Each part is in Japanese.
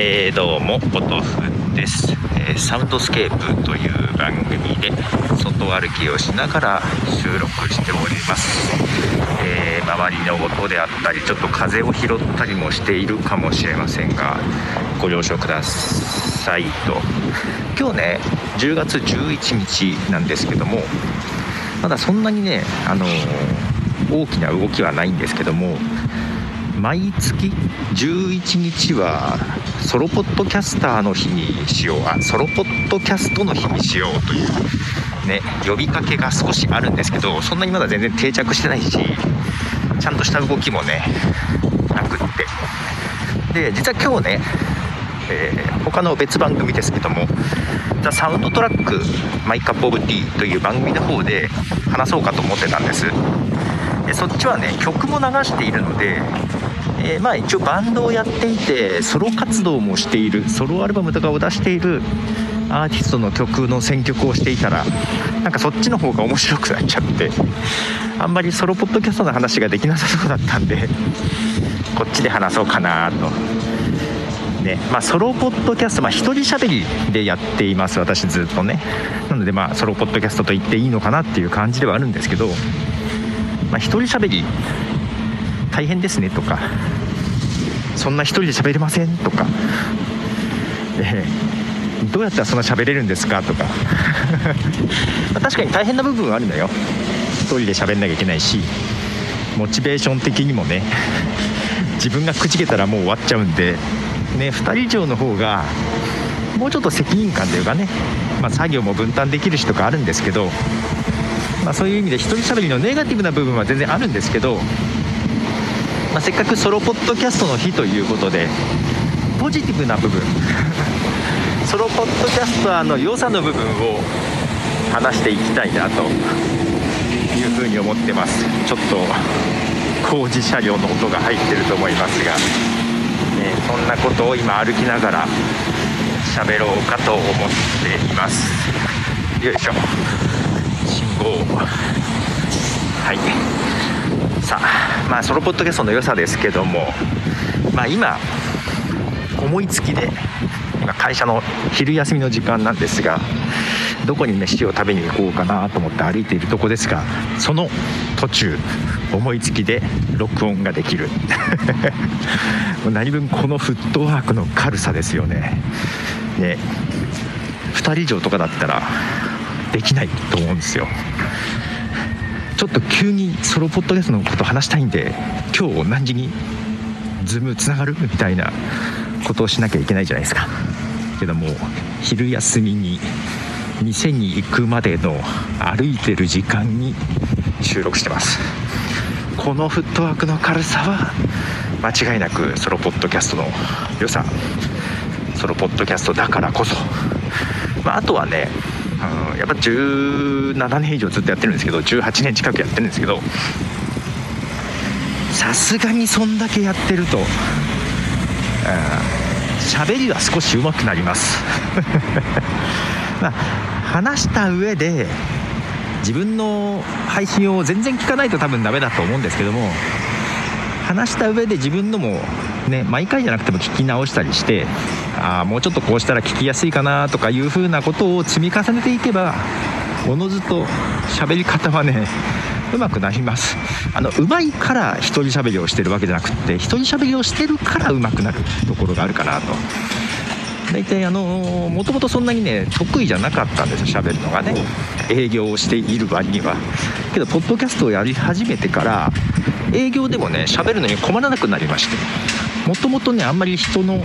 えー、どうもポトフです、えー、サウンドスケープという番組で外歩きをしながら収録しております、えー、周りの音であったりちょっと風を拾ったりもしているかもしれませんがご了承くださいと。今日ね10月11日なんですけどもまだそんなにねあの大きな動きはないんですけども毎月11日はソロポッドキャスターの日にしよう。あソロポッドキャストの日にしようというね呼びかけが少しあるんですけどそんなにまだ全然定着してないしちゃんとした動きもねなくって。で実は今日ね、えー、他の別番組ですけども「 The Soundtrack My Cup of Tea」という番組の方で話そうかと思ってたんです。でそっちはね曲も流しているのでえー、まあ一応バンドをやっていてソロ活動もしているソロアルバムとかを出しているアーティストの曲の選曲をしていたらなんかそっちの方が面白くなっちゃってあんまりソロポッドキャストの話ができなさそうだったんでこっちで話そうかなと。ねまあ、ソロポッドキャスト、まあ、一人喋りでやっています私ずっとねなのでまあソロポッドキャストと言っていいのかなっていう感じではあるんですけど、まあ、一人喋り大変ですねとかそんな1人で喋れませんとか、えー、どうやったらそんな喋れるんですかとか。確かに大変な部分はあるのよ。1人で喋んなきゃいけないしモチベーション的にもね自分がくじけたらもう終わっちゃうんで、ね、2人以上の方がもうちょっと責任感というかね、まあ、作業も分担できるしとかあるんですけど、まあ、そういう意味で一人喋りのネガティブな部分は全然あるんですけどまあ、せっかくソロポッドキャストの日ということでポジティブな部分。ソロポッドキャスターの良さの部分を話していきたいなというふうに思ってます。ちょっと工事車両の音が入ってると思いますが、ね、そんなことを今歩きながら喋ろうかと思っています。よいしょ。信号。はい。さあまあソロポッドキャストの良さですけどもまあ今思いつきで今会社の昼休みの時間なんですがどこに飯を食べに行こうかなと思って歩いているとこですがその途中思いつきで録音ができる。何分このフットワークの軽さですよね。ね2人以上とかだったらできないと思うんですよ。ちょっと急にソロポッドキャストのこと話したいんで今日何時にズームつながる？みたいなことをしなきゃいけないじゃないですか。けども昼休みに店に行くまでの歩いてる時間に収録してます。このフットワークの軽さは間違いなくソロポッドキャストの良さ。ソロポッドキャストだからこそ、まあ、あとはねうん、やっぱ17年以上ずっとやってるんですけど18年近くやってるんですけどさすがにそんだけやってると喋、りは少し上手くなります。まあ、話した上で自分の配信を全然聞かないと多分ダメだと思うんですけども話した上で自分のもね毎回じゃなくても聞き直したりしてあもうちょっとこうしたら聞きやすいかなとかいう風なことを積み重ねていけばおのずと喋り方はねうまくなります。あの上手いから一人喋りをしてるわけじゃなくって一人喋りをしてるから上手くなるところがあるかなと。大体あのもともとそんなにね得意じゃなかったんですよ喋るのがね。営業をしている割には。けどポッドキャストをやり始めてから営業でもね喋るのに困らなくなりまして。もともとねあんまり人の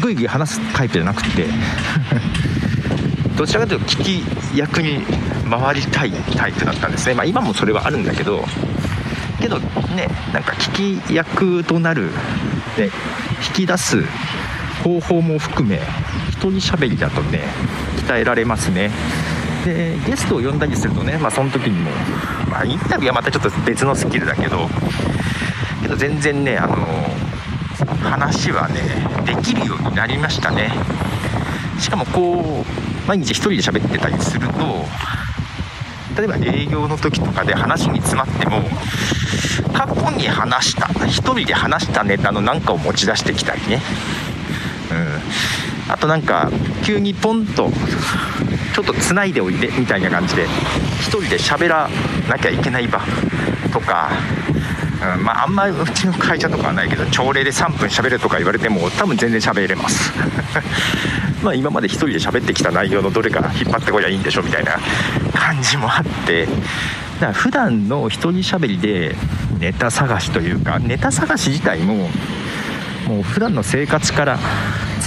ぐいぐい話すタイプじゃなくて。どちらかというと聞き役に回りたいタイプだったんですね、まあ、今もそれはあるんだけど。けどねなんか聞き役となる、ね、引き出す方法も含め一人喋りだとね鍛えられますね。でゲストを呼んだりするとね、まあ、その時にも、まあ、インタビューはまたちょっと別のスキルだけど。けど全然ねあの話はねできるようになりましたね。しかもこう毎日1人で喋ってたりすると例えば営業の時とかで話に詰まっても過去に話した1人で話したネタの何かを持ち出してきたりね。うん。あとなんか急にポンとちょっとつないでおいでみたいな感じで1人で喋らなきゃいけない場とかうん、まああんまりうちの会社とかはないけど朝礼で3分喋れとか言われても多分全然喋れます。まあ今まで1人で喋ってきた内容のどれか引っ張ってこりゃいいんでしょみたいな感じもあってだから普段の一人喋りでネタ探しというかネタ探し自体ももう普段の生活から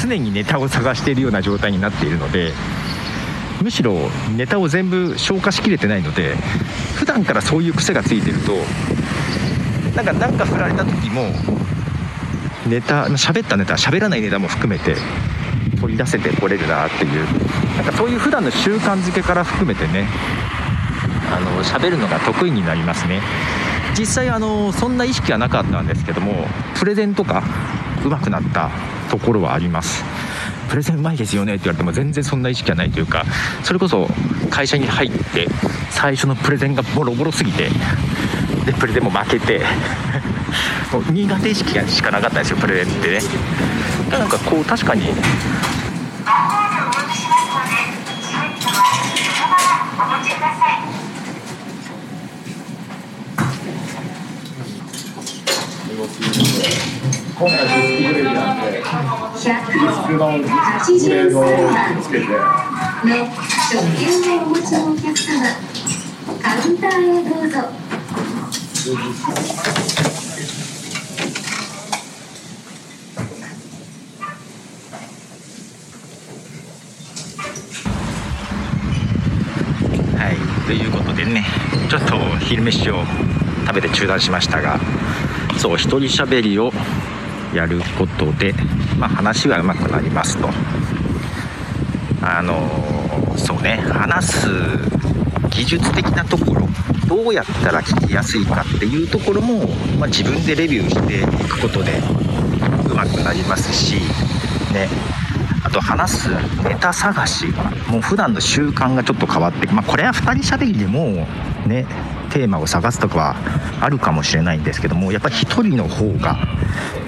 常にネタを探しているような状態になっているのでむしろネタを全部消化しきれてないので普段からそういう癖がついてるとなんか何か振られた時もネタ喋ったネタ喋らないネタも含めて取り出せてこれるなっていう。なんかそういう普段の習慣づけから含めてねあの喋るのが得意になりますね。実際あのそんな意識はなかったんですけどもプレゼンとか上手くなったところはあります。プレゼンうまいですよねって言われても全然そんな意識はないというかそれこそ会社に入って最初のプレゼンがボロボロすぎてでプレゼンも負けて。もう苦手意識しかなかったんですよプレゼンってね。なんかこう確かに。今回ディスプレイなんでディスプのグレードをつけて。の食券をお持ちのお客様カウンターへどうぞはいということでねちょっと昼飯を食べて中断しましたがそう一人喋りをやることで、まあ、話がうまくなりますと。あのそうね話す技術的なところどうやったら聞きやすいかっていうところも、まあ、自分でレビューしていくことでうまくなりますしね。あと話すネタ探しもう普段の習慣がちょっと変わってまあこれは2人喋りでもねテーマを探すとかはあるかもしれないんですけどもやっぱり1人の方が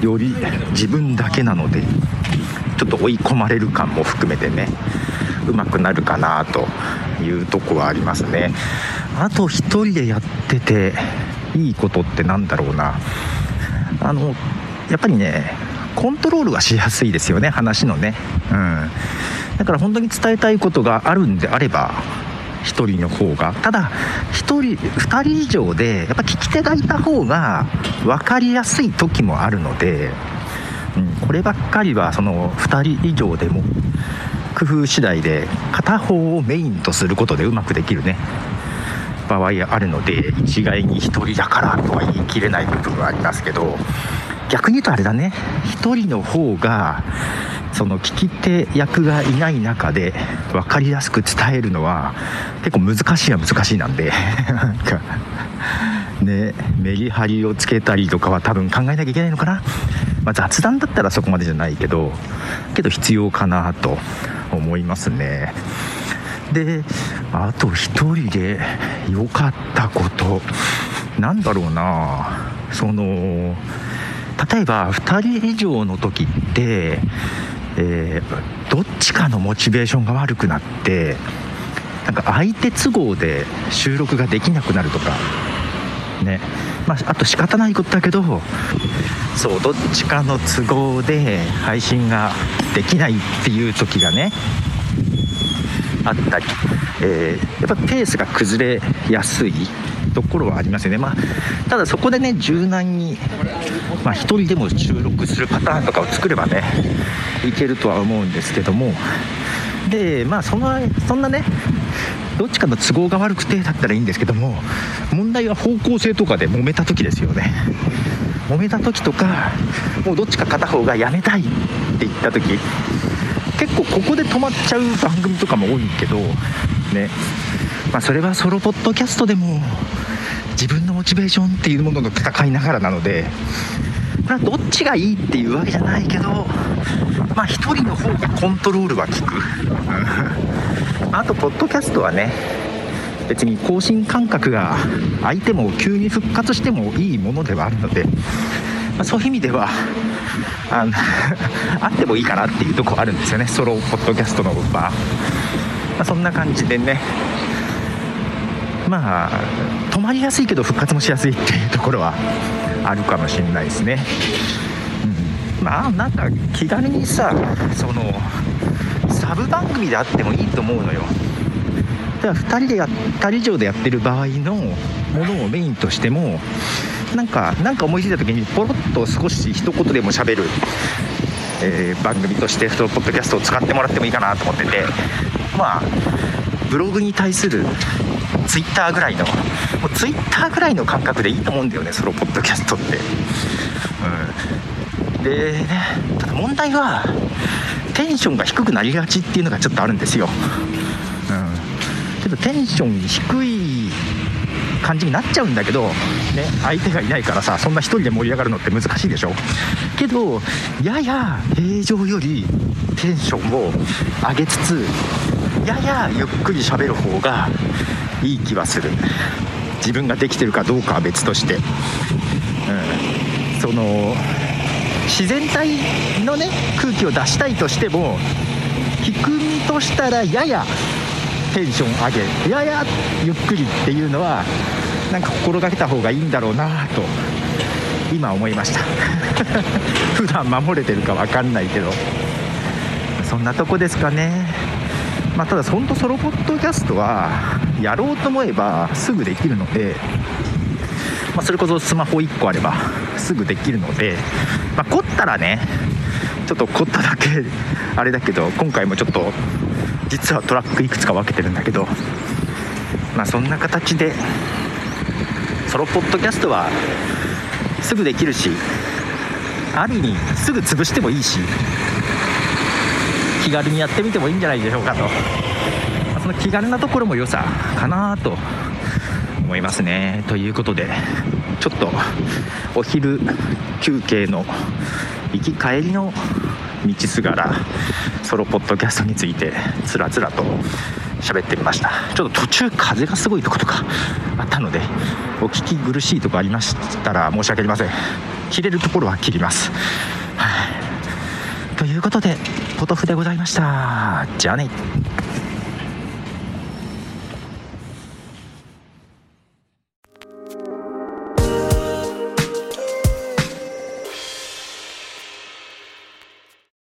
より自分だけなのでちょっと追い込まれる感も含めてね。うまくなるかなというとこはありますね。あと1人でやってていいことって何だろうな。あのやっぱりねコントロールがしやすいですよね話のね。うん。だから本当に伝えたいことがあるんであれば1人の方が。ただ1人2人以上でやっぱ聞き手がいた方が分かりやすい時もあるので、うん、こればっかりはその2人以上でも工夫次第で片方をメインとすることでうまくできるね。場合あるので一概に1人だからとは言い切れない部分はありますけど逆に言うとあれだね。1人の方がその聞き手役がいない中で分かりやすく伝えるのは結構難しいは難しいなんで。なんかねメリハリをつけたりとかは多分考えなきゃいけないのかな、まあ、雑談だったらそこまでじゃないけどけど必要かなと思いますね。であと1人で良かったこと。なんだろうな。その例えば2人以上の時ってえー、どっちかのモチベーションが悪くなってなんか相手都合で収録ができなくなるとかね。まあ、あと仕方ないことだけどそうどっちかの都合で配信ができないっていう時がねあったり、えー、やっぱペースが崩れやすいところはありますよね、まあ、ただそこでね柔軟に、まあ、1人でも収録するパターンとかを作ればねいけるとは思うんですけども。でまあそのそんなねどっちかの都合が悪くてだったらいいんですけども問題は方向性とかで揉めた時ですよね。揉めた時とかもうどっちか片方がやめたいって言った時結構ここで止まっちゃう番組とかも多いけどね。まあ、それはソロポッドキャストでも自分のモチベーションっていうものの戦いながらなので、まあ、どっちがいいっていうわけじゃないけど、まあ、1人の方がコントロールは効く。あとポッドキャストはね別に更新感覚が相手も急に復活してもいいものではあるので、まあ、そういう意味ではあの あってもいいかなっていうとこあるんですよね。ソロポッドキャストの場、まあ、そんな感じでね。まあ止まりやすいけど復活もしやすいっていうところはあるかもしれないですね、うん、まあなんか気軽にさそのサブ番組であってもいいと思うのよ。だから2人でや2人以上でやってる場合のものをメインとしてもなんかなんか思いついた時にポロッと少し一言でも喋る、えー、番組としてフトポッドキャストを使ってもらってもいいかなと思っててまあブログに対するツイッターぐらいのもうツイッターぐらいの感覚でいいと思うんだよねソロポッドキャストって、うん、でねただ問題はテンションが低くなりがちっていうのがちょっとあるんですよ、けどテンション低い感じになっちゃうんだけど、ね、相手がいないからさそんな1人で盛り上がるのって難しいでしょ？けどやや平常よりテンションを上げつつややゆっくり喋る方がいい気はする。自分ができてるかどうかは別として、うん、その自然体のね空気を出したいとしても低みとしたらややテンション上げややゆっくりっていうのはなんか心がけた方がいいんだろうなと今思いました。普段守れてるか分かんないけど。そんなとこですかね。まあ、ただ本当ソロポッドキャストはやろうと思えばすぐできるので、まあ、それこそスマホ1個あればすぐできるので、まあ、凝ったらねちょっと凝っただけあれだけど今回もちょっと実はトラックいくつか分けてるんだけどまあそんな形でソロポッドキャストはすぐできるしある意味すぐ潰してもいいし気軽にやってみてもいいんじゃないでしょうかと、その気軽なところも良さかなと思いますね。ということでちょっとお昼休憩の行き帰りの道すがらソロポッドキャストについてつらつらと喋ってみました。ちょっと途中風がすごいとことかあったのでお聞き苦しいとこありましたら申し訳ありません。切れるところは切ります。はい。ということでポトフでございました。じゃあね。